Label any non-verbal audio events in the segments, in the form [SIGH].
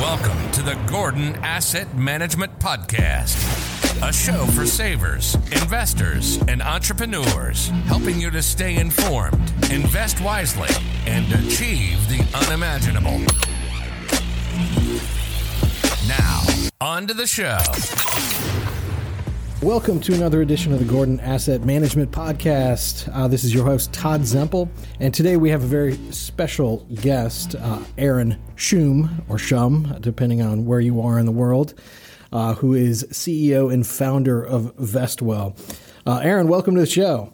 Welcome to the Gordon Asset Management Podcast, a show for savers, investors, and entrepreneurs, helping you to stay informed, invest wisely, and achieve the unimaginable. Now, on to the show. Welcome to another edition of the Gordon Asset Management Podcast. Uh, this is your host, Todd Zempel, and today we have a very special guest, uh, Aaron Schumm, or Schumm, depending on where you are in the world, uh, who is CEO and founder of Vestwell. Uh, Aaron, welcome to the show.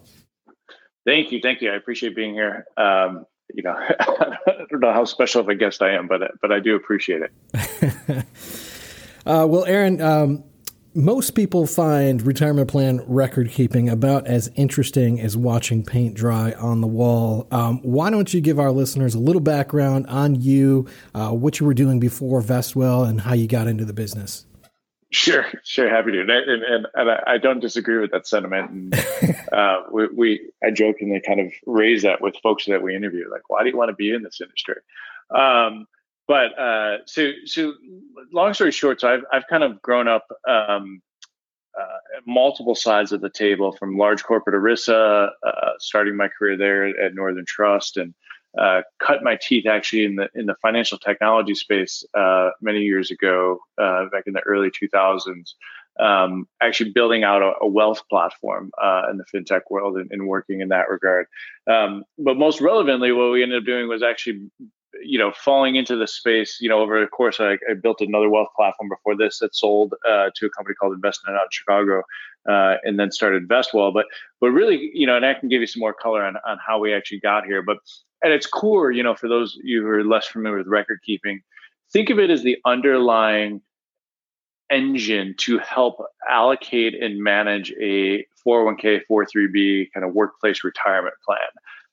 Thank you. Thank you. I appreciate being here. Um, you know, [LAUGHS] I don't know how special of a guest I am, but but I do appreciate it. [LAUGHS] Uh, well, Aaron, um, most people find retirement plan record keeping about as interesting as watching paint dry on the wall. Um, why don't you give our listeners a little background on you, uh, what you were doing before Vestwell, and how you got into the business? Sure, sure, happy to. And, and, and I don't disagree with that sentiment. And [LAUGHS] uh, we, we, I jokingly kind of raise that with folks that we interview, like, why do you want to be in this industry? Um, but uh, so so long story short, so I've I've kind of grown up um, uh, multiple sides of the table, from large corporate ERISA, uh, starting my career there at Northern Trust, and uh, cut my teeth actually in the in the financial technology space uh, many years ago, uh, back in the early 2000s. Um, actually building out a, a wealth platform in the fintech world and, and, working in that regard. Um, but most relevantly, what we ended up doing was actually you know, falling into the space, you know, over the course, I, I built another wealth platform before this that sold uh, to a company called Envestnet out in Chicago, uh, and then started Vestwell. But, but really, you know, and I can give you some more color on, on how we actually got here. But at its core, you know, for those you who are less familiar with record keeping, think of it as the underlying engine to help allocate and manage a 401k, 43b kind of workplace retirement plan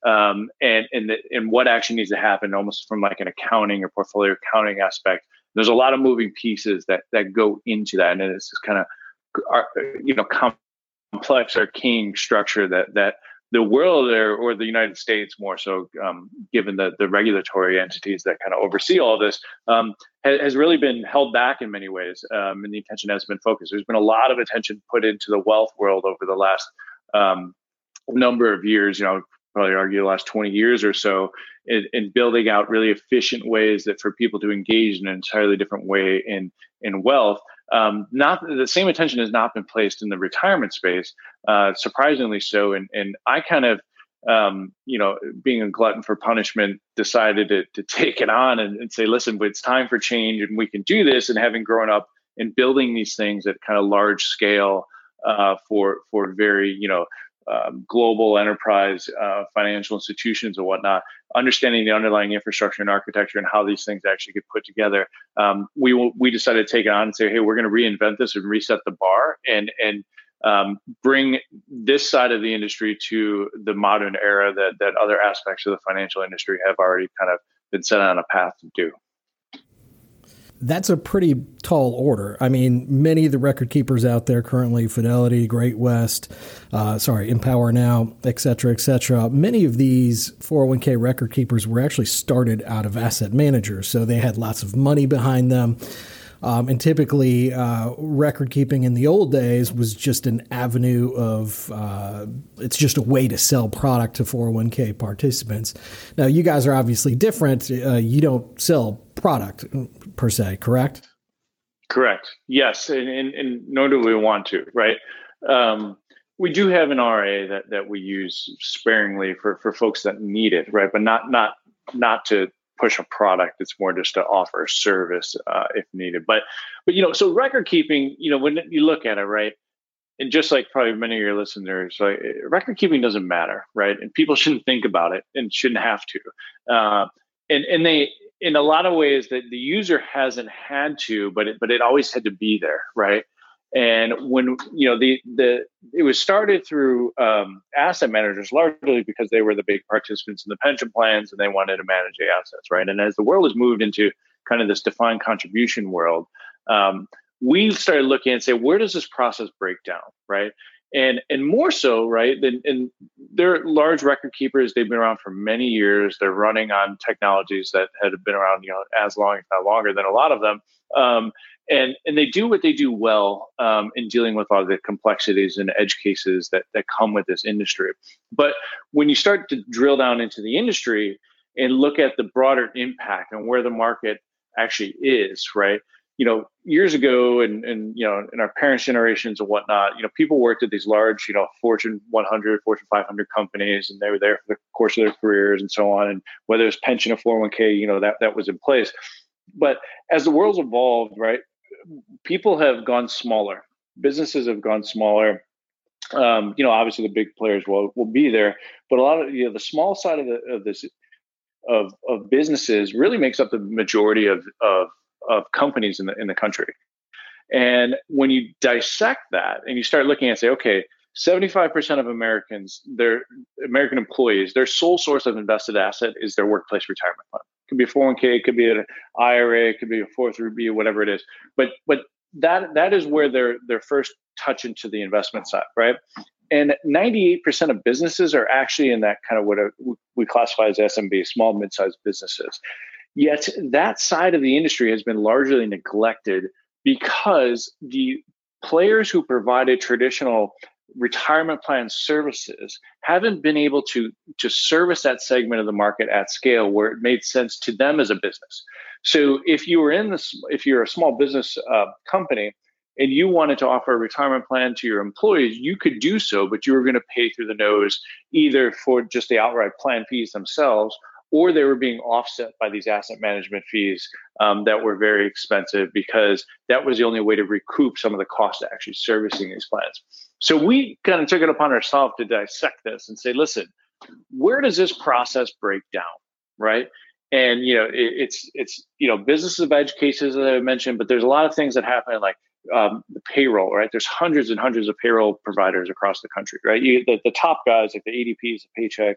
um, and and the, and what actually needs to happen almost from like an accounting or portfolio accounting aspect. There's a lot of moving pieces that that go into that, and it's just kind of you know complex arcane structure that that the world or, or the United States more so, um, given the, the regulatory entities that kind of oversee all this, um, has, has, really been held back in many ways, um, and the attention has been focused. There's been a lot of attention put into the wealth world over the last um, number of years. You know, probably argue the last 20 years or so in, in, building out really efficient ways that for people to engage in an entirely different way in in wealth. Um, not the same attention has not been placed in the retirement space uh, surprisingly so. And and i kind of um, you know being a glutton for punishment decided to, to take it on and, and say listen but it's time for change and we can do this. And having grown up in building these things at kind of large scale uh, for for very you know um, global enterprise uh, financial institutions and whatnot, understanding the underlying infrastructure and architecture and how these things actually get put together, um, we we decided to take it on and say, hey, we're going to reinvent this and reset the bar and and um, bring this side of the industry to the modern era that that other aspects of the financial industry have already kind of been set on a path to do that's a pretty tall order. I mean, many of the record keepers out there currently, Fidelity, Great West, uh, sorry, Empower Now, et cetera, et cetera, many of these 401k record keepers were actually started out of asset managers. So they had lots of money behind them. Um, and typically, uh, record keeping in the old days was just an avenue of, uh, it's just a way to sell product to 401k participants. Now, you guys are obviously different. Uh, you don't sell product per se, correct? Correct. Yes, and, and, and nor do we want to, right? Um, we do have an RA that, that we use sparingly for, for folks that need it, right? But not not not to push a product. It's more just to offer service uh, if needed. But but you know, so record keeping, you know, when you look at it, right? And just like probably many of your listeners, like record keeping doesn't matter, right? And people [LAUGHS] shouldn't think about it and shouldn't have to. Uh, and and they in a lot of ways that the user hasn't had to, but it, but it always had to be there, right? And when you know the the it was started through um, asset managers largely because they were the big participants in the pension plans and they wanted to manage the assets, right? And as the world has moved into kind of this defined contribution world, um, we started looking and say, where does this process break down, right? And and more so, right? Than and they're large record keepers. They've been around for many years. They're running on technologies that had been around, you know, as long, if not longer, than a lot of them. Um, and and they do what they do well um, in dealing with all the complexities and edge cases that that come with this industry. But when you start to drill down into the industry and look at the broader impact and where the market actually is, right? You know, years ago and, and, you know, in our parents' generations and whatnot, you know, people worked at these large, you know, Fortune 100, Fortune 500 companies, and they were there for the course of their careers and so on. And whether it's pension or 401k, you know, that, that was in place. But as the world's evolved, right, people have gone smaller. Businesses have gone smaller. Um, you know, obviously the big players will will be there, but a lot of you know the small side of the of this of of businesses really makes up the majority of of of companies in the in the country. And when you dissect that and you start looking and say, okay, 75% of Americans, their American employees, their sole source of invested asset is their workplace retirement fund. It could be a 401k, it could be an IRA, it could be a 403b, whatever it is. But but that that is where their their first touch into the investment side, right? And 98% of businesses are actually in that kind of what uh, we classify as SMB, small mid-sized businesses. Yet that side of the industry has been largely neglected because the players who provided traditional retirement plan services haven't been able to to service that segment of the market at scale where it made sense to them as a business. So if you were in this, if you're a small business uh, company and you wanted to offer a retirement plan to your employees, you could do so, but you were going to pay through the nose either for just the outright plan fees themselves or they were being offset by these asset management fees um, that were very expensive because that was the only way to recoup some of the cost of actually servicing these plans. So we kind of took it upon ourselves to dissect this and say, listen, where does this process break down, right? And you know, it, it's it's you know, businesses of edge cases that I mentioned, but there's a lot of things that happen like um, the payroll, right? There's hundreds and hundreds of payroll providers across the country, right? You, the, the top guys like the ADPs, the Paychex,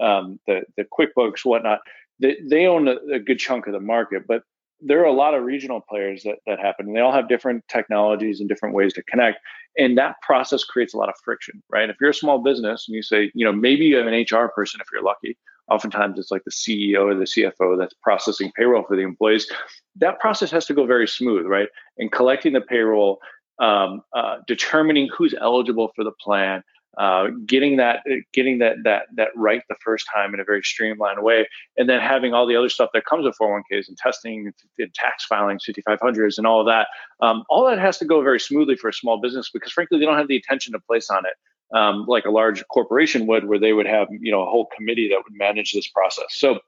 um, the the QuickBooks, whatnot. They, they own a, a, good chunk of the market, but there are a lot of regional players that that happen. And they all have different technologies and different ways to connect, and that process creates a lot of friction, right? If you're a small business and you say, you know, maybe you have an HR person if you're lucky. Oftentimes, it's like the CEO or the CFO that's processing payroll for the employees. That process has to go very smooth, right? And collecting the payroll, um, uh, determining who's eligible for the plan, uh, getting that getting that that that right the first time in a very streamlined way, and then having all the other stuff that comes with 401ks and testing and tax filings, 5500s, and all of that. Um, all that has to go very smoothly for a small business because, frankly, they don't have the attention to place on it. Um, like a large corporation would, where they would have you know a whole committee that would manage this process. So,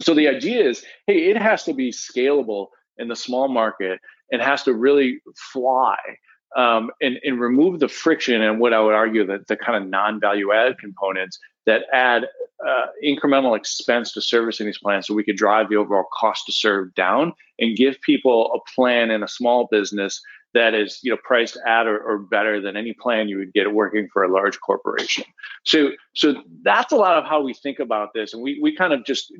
so the idea is, hey, it has to be scalable in the small market and has to really fly um, and, and remove the friction and what I would argue that the kind of non-value added components that add uh, incremental expense to servicing these plans so we could drive the overall cost to serve down and give people a plan in a small business that is you know priced at or, or better than any plan you would get working for a large corporation. So so that's a lot of how we think about this. And we, we kind of just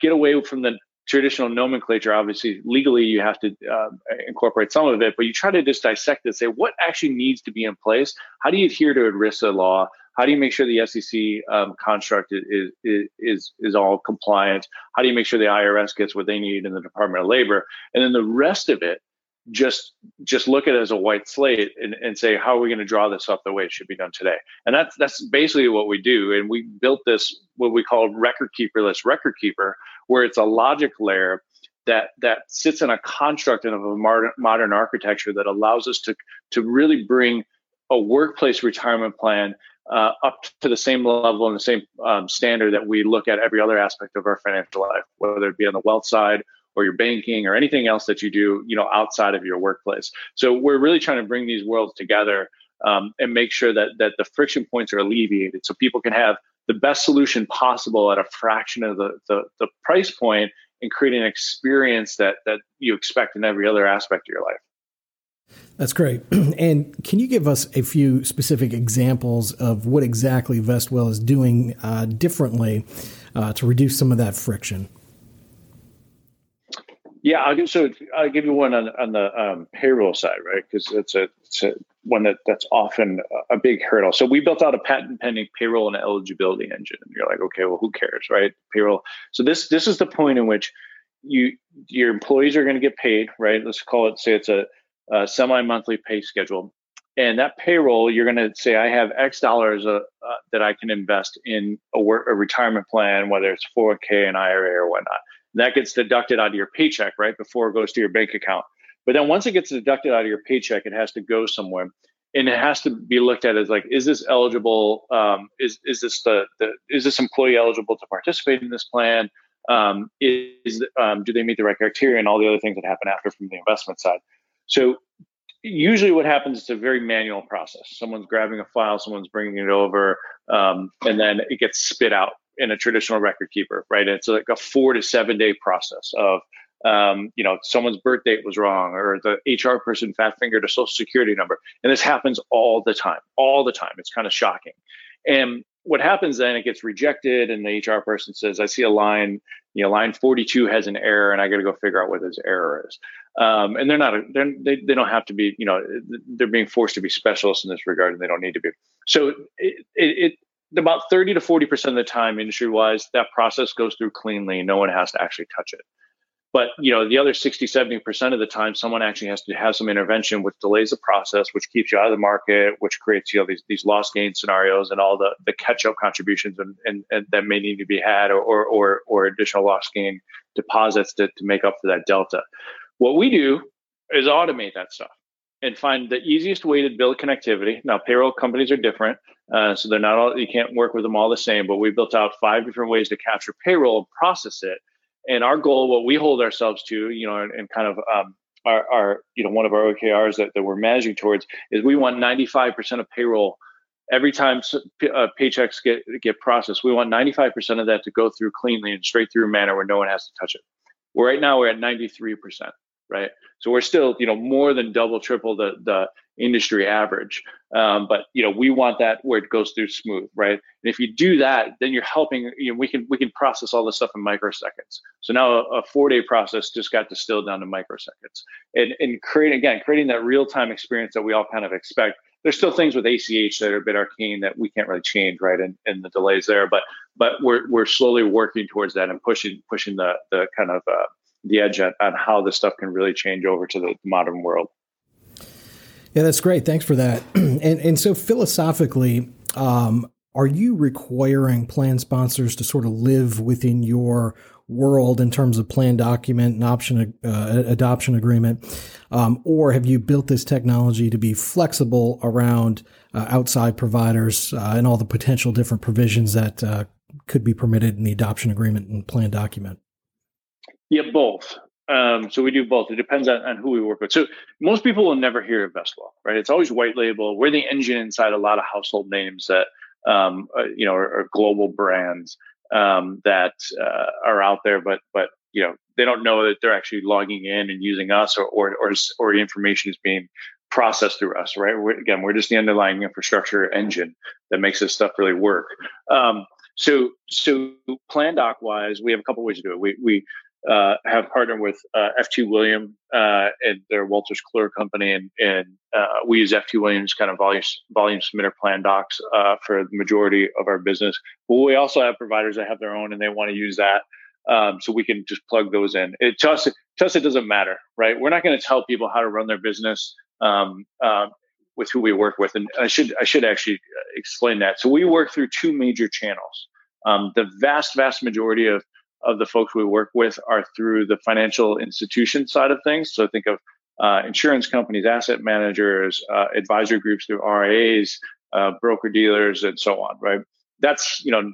get away from the traditional nomenclature, obviously legally you have to uh, incorporate some of it, but you try to just dissect it, say what actually needs to be in place. How do you adhere to ERISA law? How do you make sure the SEC um, construct is, is is is all compliant? How do you make sure the IRS gets what they need in the Department of Labor? And then the rest of it just just look at it as a white slate and, and say how are we going to draw this up the way it should be done today? And that's that's basically what we do. And we built this what we call record keeperless record keeper where it's a logic layer that that sits in a construct of a modern, modern architecture that allows us to to really bring a workplace retirement plan uh, up to the same level and the same um, standard that we look at every other aspect of our financial life, whether it be on the wealth side or your banking or anything else that you do, you know, outside of your workplace. So we're really trying to bring these worlds together um, and make sure that that the friction points are alleviated, so people can have the best solution possible at a fraction of the the, the price point and create an experience that that you expect in every other aspect of your life. That's great. [CLEARS THROAT] And can you give us a few specific examples of what exactly Vestwell is doing uh, differently uh, to reduce some of that friction? Yeah, I'll give so I'll give you one on on the um, payroll side, right? Because it's a, it's a one that that's often a big hurdle. So we built out a patent pending payroll and eligibility engine. And you're like, okay, well, who cares, right? Payroll. So this this is the point in which you your employees are going to get paid, right? Let's call it say it's a, a semi monthly pay schedule, and that payroll you're going to say I have X dollars uh, uh, that I can invest in a, work, a retirement plan, whether it's 401k and IRA or whatnot. That gets deducted out of your paycheck, right, before it goes to your bank account. But then once it gets deducted out of your paycheck, it has to go somewhere, and it has to be looked at as like, is this eligible? Um, is is this the, the is this employee eligible to participate in this plan? Um, is um, do they meet the right criteria and all the other things that happen after from the investment side? So usually what happens is a very manual process. Someone's grabbing a file, someone's bringing it over, um, and then it gets spit out in a traditional record keeper, right? And it's like a four to seven day process of, um, you know, someone's birth date was wrong or the HR person fat fingered a social security number. And this happens all the time, all the time. It's kind of shocking. And what happens then, it gets rejected, and the HR person says, I see a line, you know, line 42 has an error, and I got to go figure out what this error is. Um, and they're not, they're, they, they don't have to be, you know, they're being forced to be specialists in this regard, and they don't need to be. So it, it, it about 30 to 40% of the time, industry wise, that process goes through cleanly. No one has to actually touch it. But you know, the other 60, 70% of the time, someone actually has to have some intervention which delays the process, which keeps you out of the market, which creates you know these these loss gain scenarios and all the the catch up contributions and, and, and that may need to be had or or or, or additional loss gain deposits to, to make up for that delta. What we do is automate that stuff and find the easiest way to build connectivity. Now, payroll companies are different, uh, so they're not all you can't work with them all the same. But we built out five different ways to capture payroll and process it. And our goal, what we hold ourselves to, you know, and, and kind of um, our, our, you know, one of our OKRs that, that we're managing towards is we want 95% of payroll every time uh, paychecks get get processed. We want 95% of that to go through cleanly and straight through manner where no one has to touch it. Well, right now we're at 93% right? So we're still, you know, more than double, triple the the industry average. Um, but you know, we want that where it goes through smooth, right? And if you do that, then you're helping. You know, we can we can process all this stuff in microseconds. So now a, a four day process just got distilled down to microseconds, and and creating again creating that real time experience that we all kind of expect. There's still things with ACH that are a bit arcane that we can't really change, right? And, and the delays there, but but we're we're slowly working towards that and pushing pushing the the kind of uh, the edge on, on how this stuff can really change over to the modern world. Yeah, that's great. Thanks for that. [CLEARS THROAT] and and so philosophically, um, are you requiring plan sponsors to sort of live within your world in terms of plan document and option uh, adoption agreement, um, or have you built this technology to be flexible around uh, outside providers uh, and all the potential different provisions that uh, could be permitted in the adoption agreement and plan document? Yeah, both. Um, so we do both. It depends on, on, who we work with. So most people will never hear of Vestwell, right? It's always white label. We're the engine inside a lot of household names that um, uh, you know are, are, global brands um, that uh, are out there, but but you know they don't know that they're actually logging in and using us, or or or, or information is being processed through us, right? We're, again, we're just the underlying infrastructure engine that makes this stuff really work. Um, so so plan doc wise, we have a couple ways to do it. We we uh, have partnered with uh, FT William uh, and their Wolters Kluwer company, and, and uh, we use FT Williams kind of volume volume submitter plan docs uh, for the majority of our business. But we also have providers that have their own, and they want to use that, um, so we can just plug those in. It, to us, to us, it doesn't matter, right? We're not going to tell people how to run their business. Um, um, with who we work with, and I should I should actually explain that. So we work through two major channels. Um, the vast vast majority of of the folks we work with are through the financial institution side of things. So think of uh, insurance companies, asset managers, uh, advisory groups through RIAs, uh, broker dealers, and so on. Right? That's you know.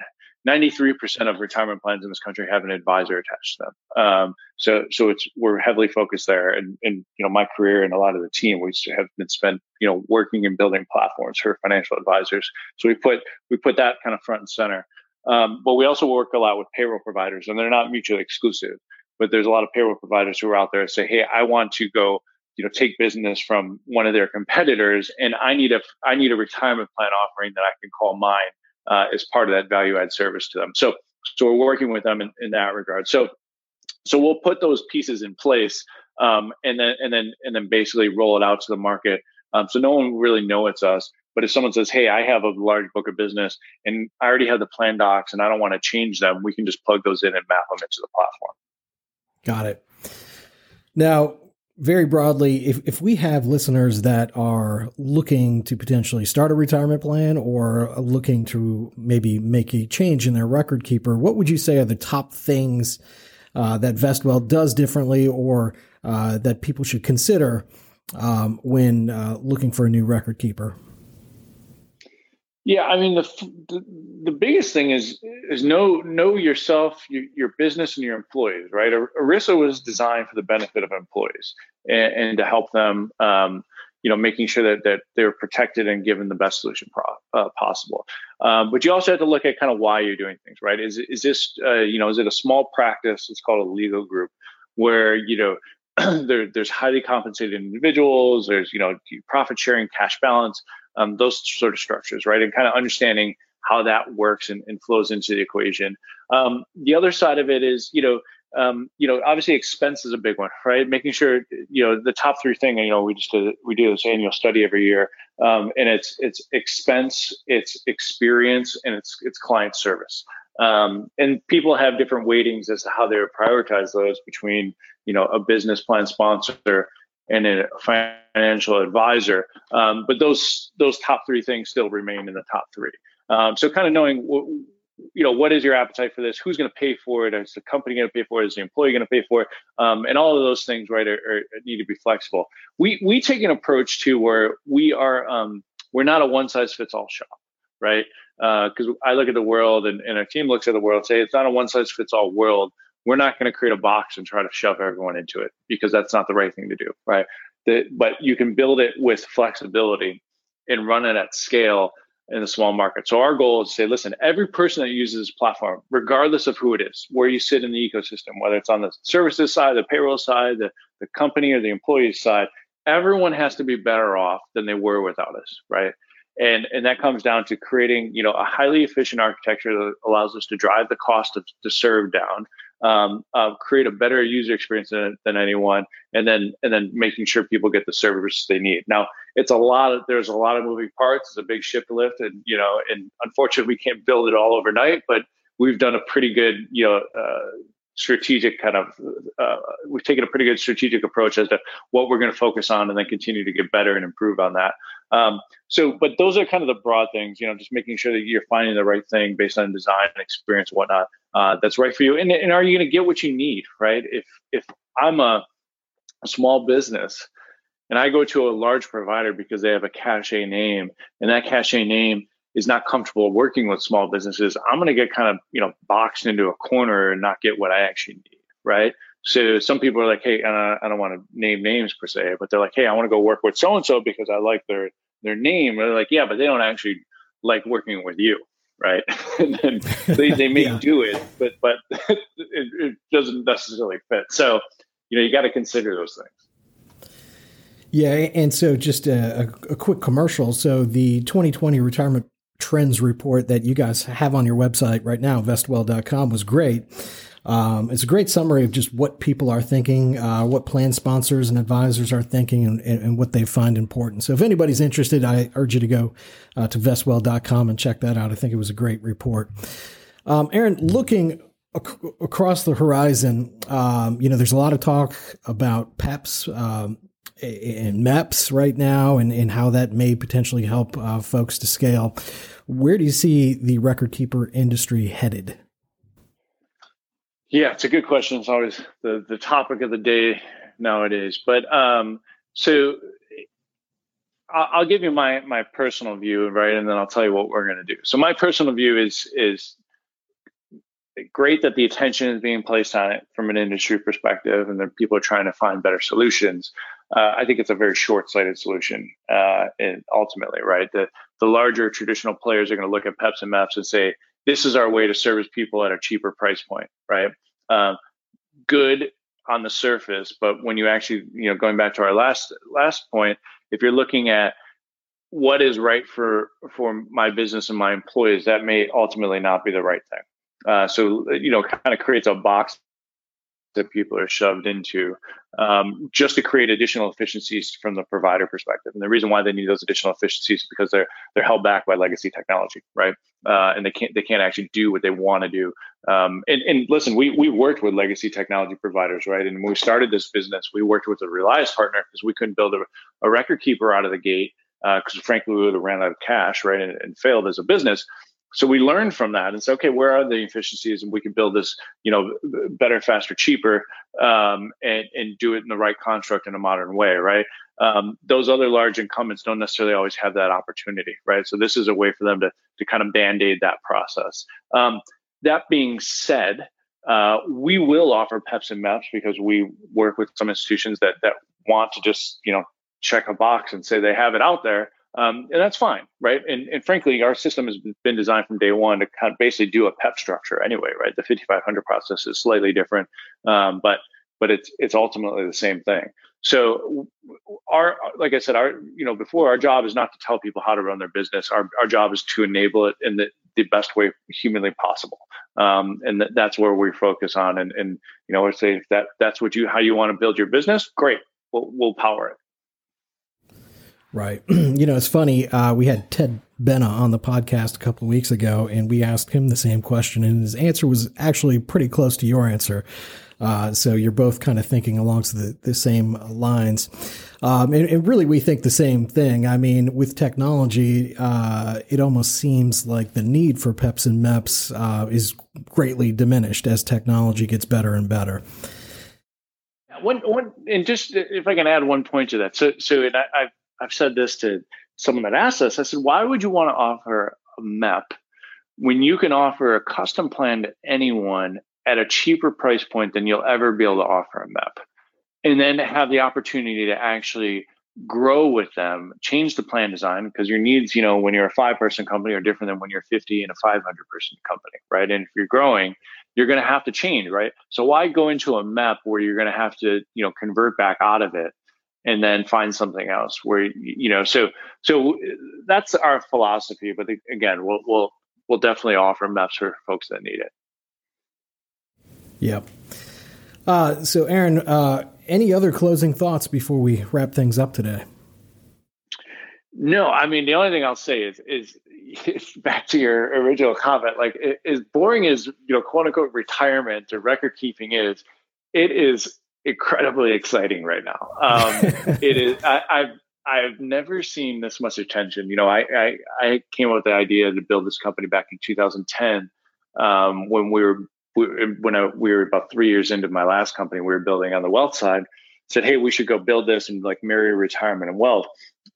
93% of retirement plans in this country have an advisor attached to them. Um, so, so it's we're heavily focused there, and, and you know my career and a lot of the team we have been spent you know working and building platforms for financial advisors. So we put we put that kind of front and center. Um, but we also work a lot with payroll providers, and they're not mutually exclusive. But there's a lot of payroll providers who are out there say, "Hey, I want to go, you know, take business from one of their competitors, and I need a I need a retirement plan offering that I can call mine uh, as part of that value add service to them." So so we're working with them in, in that regard. So so we'll put those pieces in place, um, and then and then and then basically roll it out to the market Um, so no one really know it's us. But if someone says, "Hey, I have a large book of business and I already have the plan docs and I don't want to change them," we can just plug those in and map them into the platform. Got it. Now, very broadly, if, if we have listeners that are looking to potentially start a retirement plan or looking to maybe make a change in their record keeper, what would you say are the top things uh, that Vestwell does differently or uh, that people should consider um, when uh, looking for a new record keeper? Yeah, I mean the, the, the biggest thing is is know know yourself, your, your business, and your employees. Right, ERISA was designed for the benefit of employees and, and to help them. Um, you know, making sure that that they're protected and given the best solution pro, uh, possible. Um, but you also have to look at kind of why you're doing things. Right? Is is this uh, you know is it a small practice? It's called a legal group where you know [CLEARS THROAT] there, there's highly compensated individuals. There's you know profit sharing, cash balance um, those sort of structures, right? And kind of understanding how that works and, and flows into the equation. Um, the other side of it is, you know, um, you know, obviously expense is a big one, right? Making sure, you know, the top three thing, you know, we just we do this annual study every year, um, and it's it's expense, it's experience, and it's it's client service. Um, and people have different weightings as to how they prioritize those between, you know, a business plan sponsor and a financial advisor. Um, but those those top three things still remain in the top three. Um, so kind of knowing, you know, what is your appetite for this? Who's going to pay for it? Is the company going to pay for it? Is the employee going to pay for it? Um, and all of those things, right, are, are, need to be flexible. We we take an approach to where we are um, we're not a one size fits all shop, right? Because uh, I look at the world and, and our team looks at the world, say it's not a one size fits all world we're not going to create a box and try to shove everyone into it because that's not the right thing to do, right? The, but you can build it with flexibility and run it at scale in a small market. So our goal is to say, listen, every person that uses this platform, regardless of who it is, where you sit in the ecosystem, whether it's on the services side, the payroll side, the, the company or the employee side, everyone has to be better off than they were without us, right? And, and that comes down to creating, you know, a highly efficient architecture that allows us to drive the cost of to serve down, um, uh, create a better user experience than, than anyone, and then and then making sure people get the service they need. Now, it's a lot of there's a lot of moving parts. It's a big shift lift, and you know, and unfortunately, we can't build it all overnight. But we've done a pretty good, you know, uh, strategic kind of uh, we've taken a pretty good strategic approach as to what we're going to focus on and then continue to get better and improve on that. Um, so but those are kind of the broad things you know just making sure that you're finding the right thing based on design and experience and whatnot uh, that's right for you. And, and are you going to get what you need right? If if i'm a, a small business and i go to a large provider because they have a cachet name and that cachet name is not comfortable working with small businesses, I'm going to get kind of, you know, boxed into a corner and not get what I actually need. Right. So some people are like, Hey, I don't want to name names per se, but they're like, Hey, I want to go work with so and so because I like their, their name. And they're like, yeah, but they don't actually like working with you. Right. [LAUGHS] and then they, they may yeah. do it, but, but [LAUGHS] it, it doesn't necessarily fit. So, you know, you got to consider those things. Yeah, and so just a, a, quick commercial. So the 2020 retirement trends report that you guys have on your website right now, vestwell.com, was great. Um, it's a great summary of just what people are thinking, uh, what plan sponsors and advisors are thinking, and, and, what they find important. So, if anybody's interested, I urge you to go uh, to vestwell.com and check that out. I think it was a great report. Um, Aaron, looking ac- across the horizon, um, you know, there's a lot of talk about PEPs. And MEPS right now and, and how that may potentially help uh, folks to scale. Where do you see the record keeper industry headed? Yeah, it's a good question. It's always the, the topic of the day nowadays. But um, so I'll give you my my personal view, right, and then I'll tell you what we're going to do. So my personal view is is great that the attention is being placed on it from an industry perspective, and that people are trying to find better solutions uh, I think it's a very short-sighted solution. Uh, and ultimately, right, the the larger traditional players are going to look at PEPs and MEPs and say, "This is our way to service people at a cheaper price point." Right? Um, good on the surface, but when you actually, you know, going back to our last last point, if you're looking at what is right for for my business and my employees, that may ultimately not be the right thing. Uh, so you know, kind of creates a box that people are shoved into um, just to create additional efficiencies from the provider perspective. And the reason why they need those additional efficiencies is because they're they're held back by legacy technology, right? Uh, and they can't they can't actually do what they want to do. Um, and, and listen, we we worked with legacy technology providers, right? And when we started this business, we worked with a Relius partner because we couldn't build a, a record keeper out of the gate because uh, frankly we would have ran out of cash, right, and, and failed as a business so we learned from that and said, okay, where are the efficiencies, and we can build this, you know, better, faster, cheaper, um, and and do it in the right construct in a modern way, right? Um, those other large incumbents don't necessarily always have that opportunity, right? So this is a way for them to to kind of band aid that process. Um, that being said, uh, we will offer PEPs and MEPs because we work with some institutions that that want to just you know check a box and say they have it out there um, and that's fine, right? And, and frankly, our system has been designed from day one to kind of basically do a PEP structure anyway, right? The 5500 process is slightly different, um, but but it's it's ultimately the same thing. So our like I said, our you know before our job is not to tell people how to run their business. Our our job is to enable it in the, the best way humanly possible, um, and th- that's where we focus on. And and you know, I say if that that's what you how you want to build your business, great, we'll we'll power it. Right. [CLEARS THROAT] you know, it's funny. Uh, we had Ted Benna on the podcast a couple of weeks ago, and we asked him the same question, and his answer was actually pretty close to your answer. Uh, so you're both kind of thinking along the, the same lines. Um, and, and, really, we think the same thing. I mean, with technology, uh, it almost seems like the need for PEPs and MEPs uh, is greatly diminished as technology gets better and better. One, one, and just if I can add one point to that. So, so, and I, I've I've said this to someone that asked us. I said, why would you want to offer a MEP when you can offer a custom plan to anyone at a cheaper price point than you'll ever be able to offer a MEP? And then have the opportunity to actually grow with them, change the plan design because your needs, you know, when you're a five person company are different than when you're 50 and a 500 person company, right? And if you're growing, you're going to have to change, right? So why go into a MEP where you're going to have to, you know, convert back out of it and then find something else where you know so so that's our philosophy but again we'll we'll we'll definitely offer MEPs for folks that need it. Yep. Uh, so aaron uh, any other closing thoughts before we wrap things up today? No i mean the only thing i'll say is is [LAUGHS] back to your original comment like as boring as you know quote unquote retirement or record keeping is it is incredibly exciting right now. Um, [LAUGHS] it is. I, have I've never seen this much attention. You know, I, I, I came up with the idea to build this company back in 2010 um, when we were when I, we were about three years into my last company. We were building on the wealth side. Said, hey, we should go build this and like marry retirement and wealth.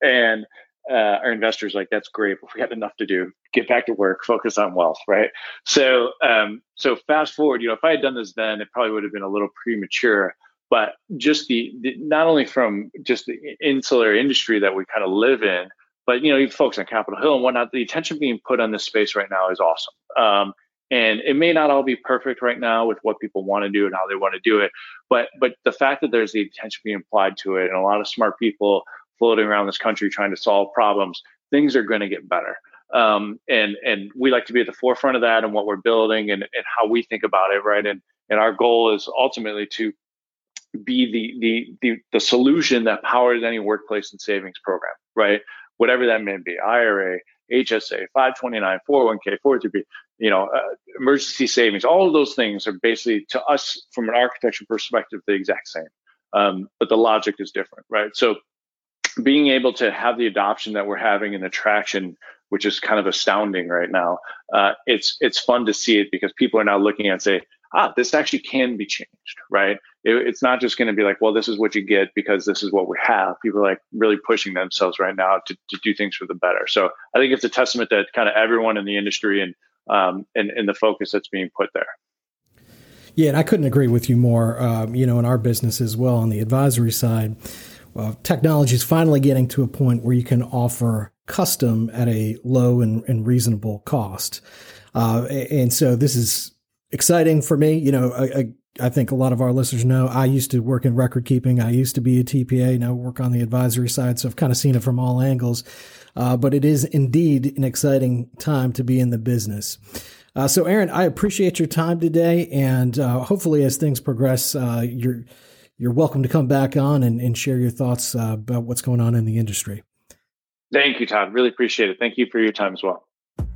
And uh, our investors like that's great, but we had enough to do. Get back to work, focus on wealth, right? So, um, so fast forward, you know, if I had done this then, it probably would have been a little premature but just the, the, not only from just the insular industry that we kind of live in, but you know, you folks on Capitol Hill and whatnot, the attention being put on this space right now is awesome. Um, and it may not all be perfect right now with what people want to do and how they want to do it, but but the fact that there's the attention being applied to it and a lot of smart people floating around this country trying to solve problems, things are going to get better. Um, and and we like to be at the forefront of that and what we're building and, and how we think about it, right? And and our goal is ultimately to be the, the the the solution that powers any workplace and savings program, right? Whatever that may be, IRA, HSA, 529, 401k, 403b, you know, uh, emergency savings, all of those things are basically to us from an architecture perspective the exact same, um, but the logic is different, right? So being able to have the adoption that we're having and the traction which is kind of astounding right now. Uh, it's it's fun to see it because people are now looking and say, ah, this actually can be changed, right? It, it's not just going to be like, well, this is what you get because this is what we have. People are like really pushing themselves right now to, to do things for the better. So I think it's a testament that kind of everyone in the industry and um, and, and the focus that's being put there. Yeah, and I couldn't agree with you more. Um, you know, in our business as well, on the advisory side, well, technology is finally getting to a point where you can offer custom at a low and, and reasonable cost. Uh, and so this is exciting for me. You know, I, I, think a lot of our listeners know I used to work in record keeping. I used to be a TPA. Now work on the advisory side. So I've kind of seen it from all angles. Uh, but it is indeed an exciting time to be in the business. Uh, so, Aaron, I appreciate your time today, and uh, hopefully, as things progress, uh, you're you're welcome to come back on and, and share your thoughts uh, about what's going on in the industry. Thank you, Todd. Really appreciate it. Thank you for your time as well.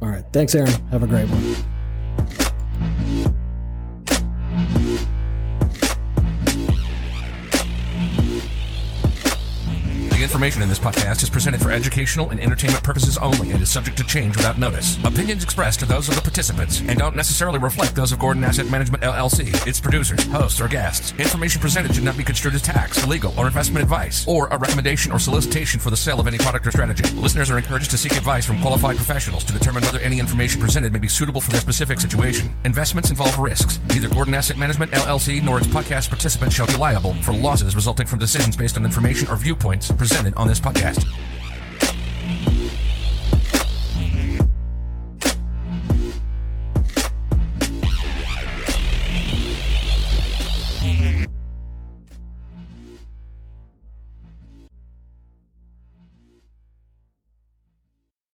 All right. Thanks, Aaron. Have a great one. Information in this podcast is presented for educational and entertainment purposes only and is subject to change without notice. Opinions expressed are those of the participants and don't necessarily reflect those of Gordon Asset Management LLC, its producers, hosts, or guests. Information presented should not be construed as tax, legal, or investment advice, or a recommendation or solicitation for the sale of any product or strategy. Listeners are encouraged to seek advice from qualified professionals to determine whether any information presented may be suitable for their specific situation. Investments involve risks. Neither Gordon Asset Management LLC nor its podcast participants shall be liable for losses resulting from decisions based on information or viewpoints presented presented on this podcast.